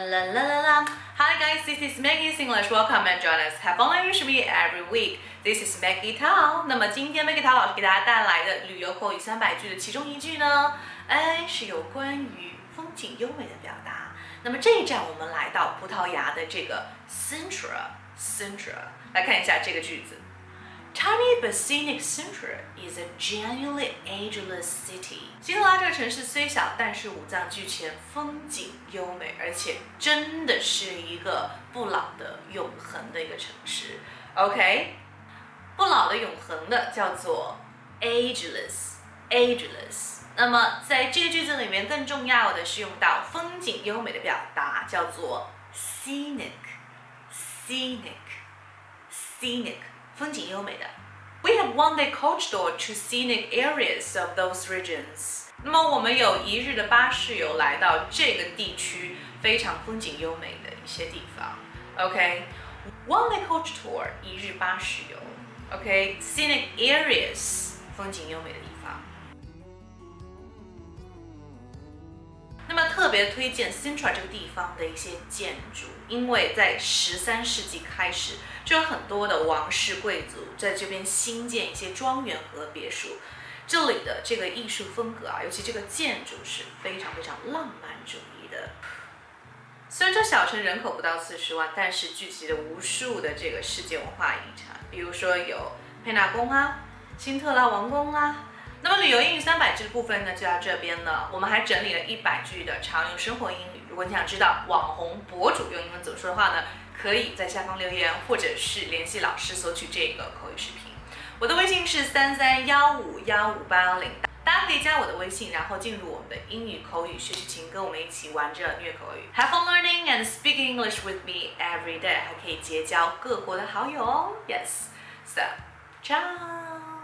La la la la. Hi guys, this is Maggie's English. Welcome and join us. Have fun with me every week. This is Maggie Tao. 那么今天 Maggie Tao 老师给大家带来的旅游口语三百句的其中一句呢，哎，是有关于风景优美的表达。那么这一站我们来到葡萄牙的这个 Sintra，Sintra，来看一下这个句子。Tiny but scenic Sintra is a genuinely ageless city。新特拉这个城市虽小，但是五脏俱全，风景优美，而且真的是一个不老的、永恒的一个城市。OK，不老的、永恒的叫做 ageless，ageless。那么在这个句子里面，更重要的是用到风景优美的表达，叫做 scenic，scenic，scenic。风景优美的。We have one-day coach tour to scenic areas of those regions。那么我们有一日的巴士游来到这个地区非常风景优美的一些地方。OK，one-day coach tour 一日巴士游。OK，scenic areas 风景优美的地方。 特别推荐 Sintra 这个地方的一些建筑，因为在十三世纪开始就有很多的王室贵族在这边新建一些庄园和别墅。这里的这个艺术风格啊，尤其这个建筑是非常非常浪漫主义的。虽然这小城人口不到四十万，但是聚集了无数的这个世界文化遗产，比如说有佩纳宫啊、辛特拉王宫啊。那么旅游英语三百句的部分呢，就到这边了。我们还整理了一百句的常用生活英语。如果你想知道网红博主用英文怎么说的话呢，可以在下方留言，或者是联系老师索取这个口语视频。我的微信是三三幺五幺五八幺零，大家可以加我的微信，然后进入我们的英语口语学习群，跟我们一起玩着虐口语。Have fun learning and speak English with me every day，还可以结交各国的好友哦。Yes，so ciao。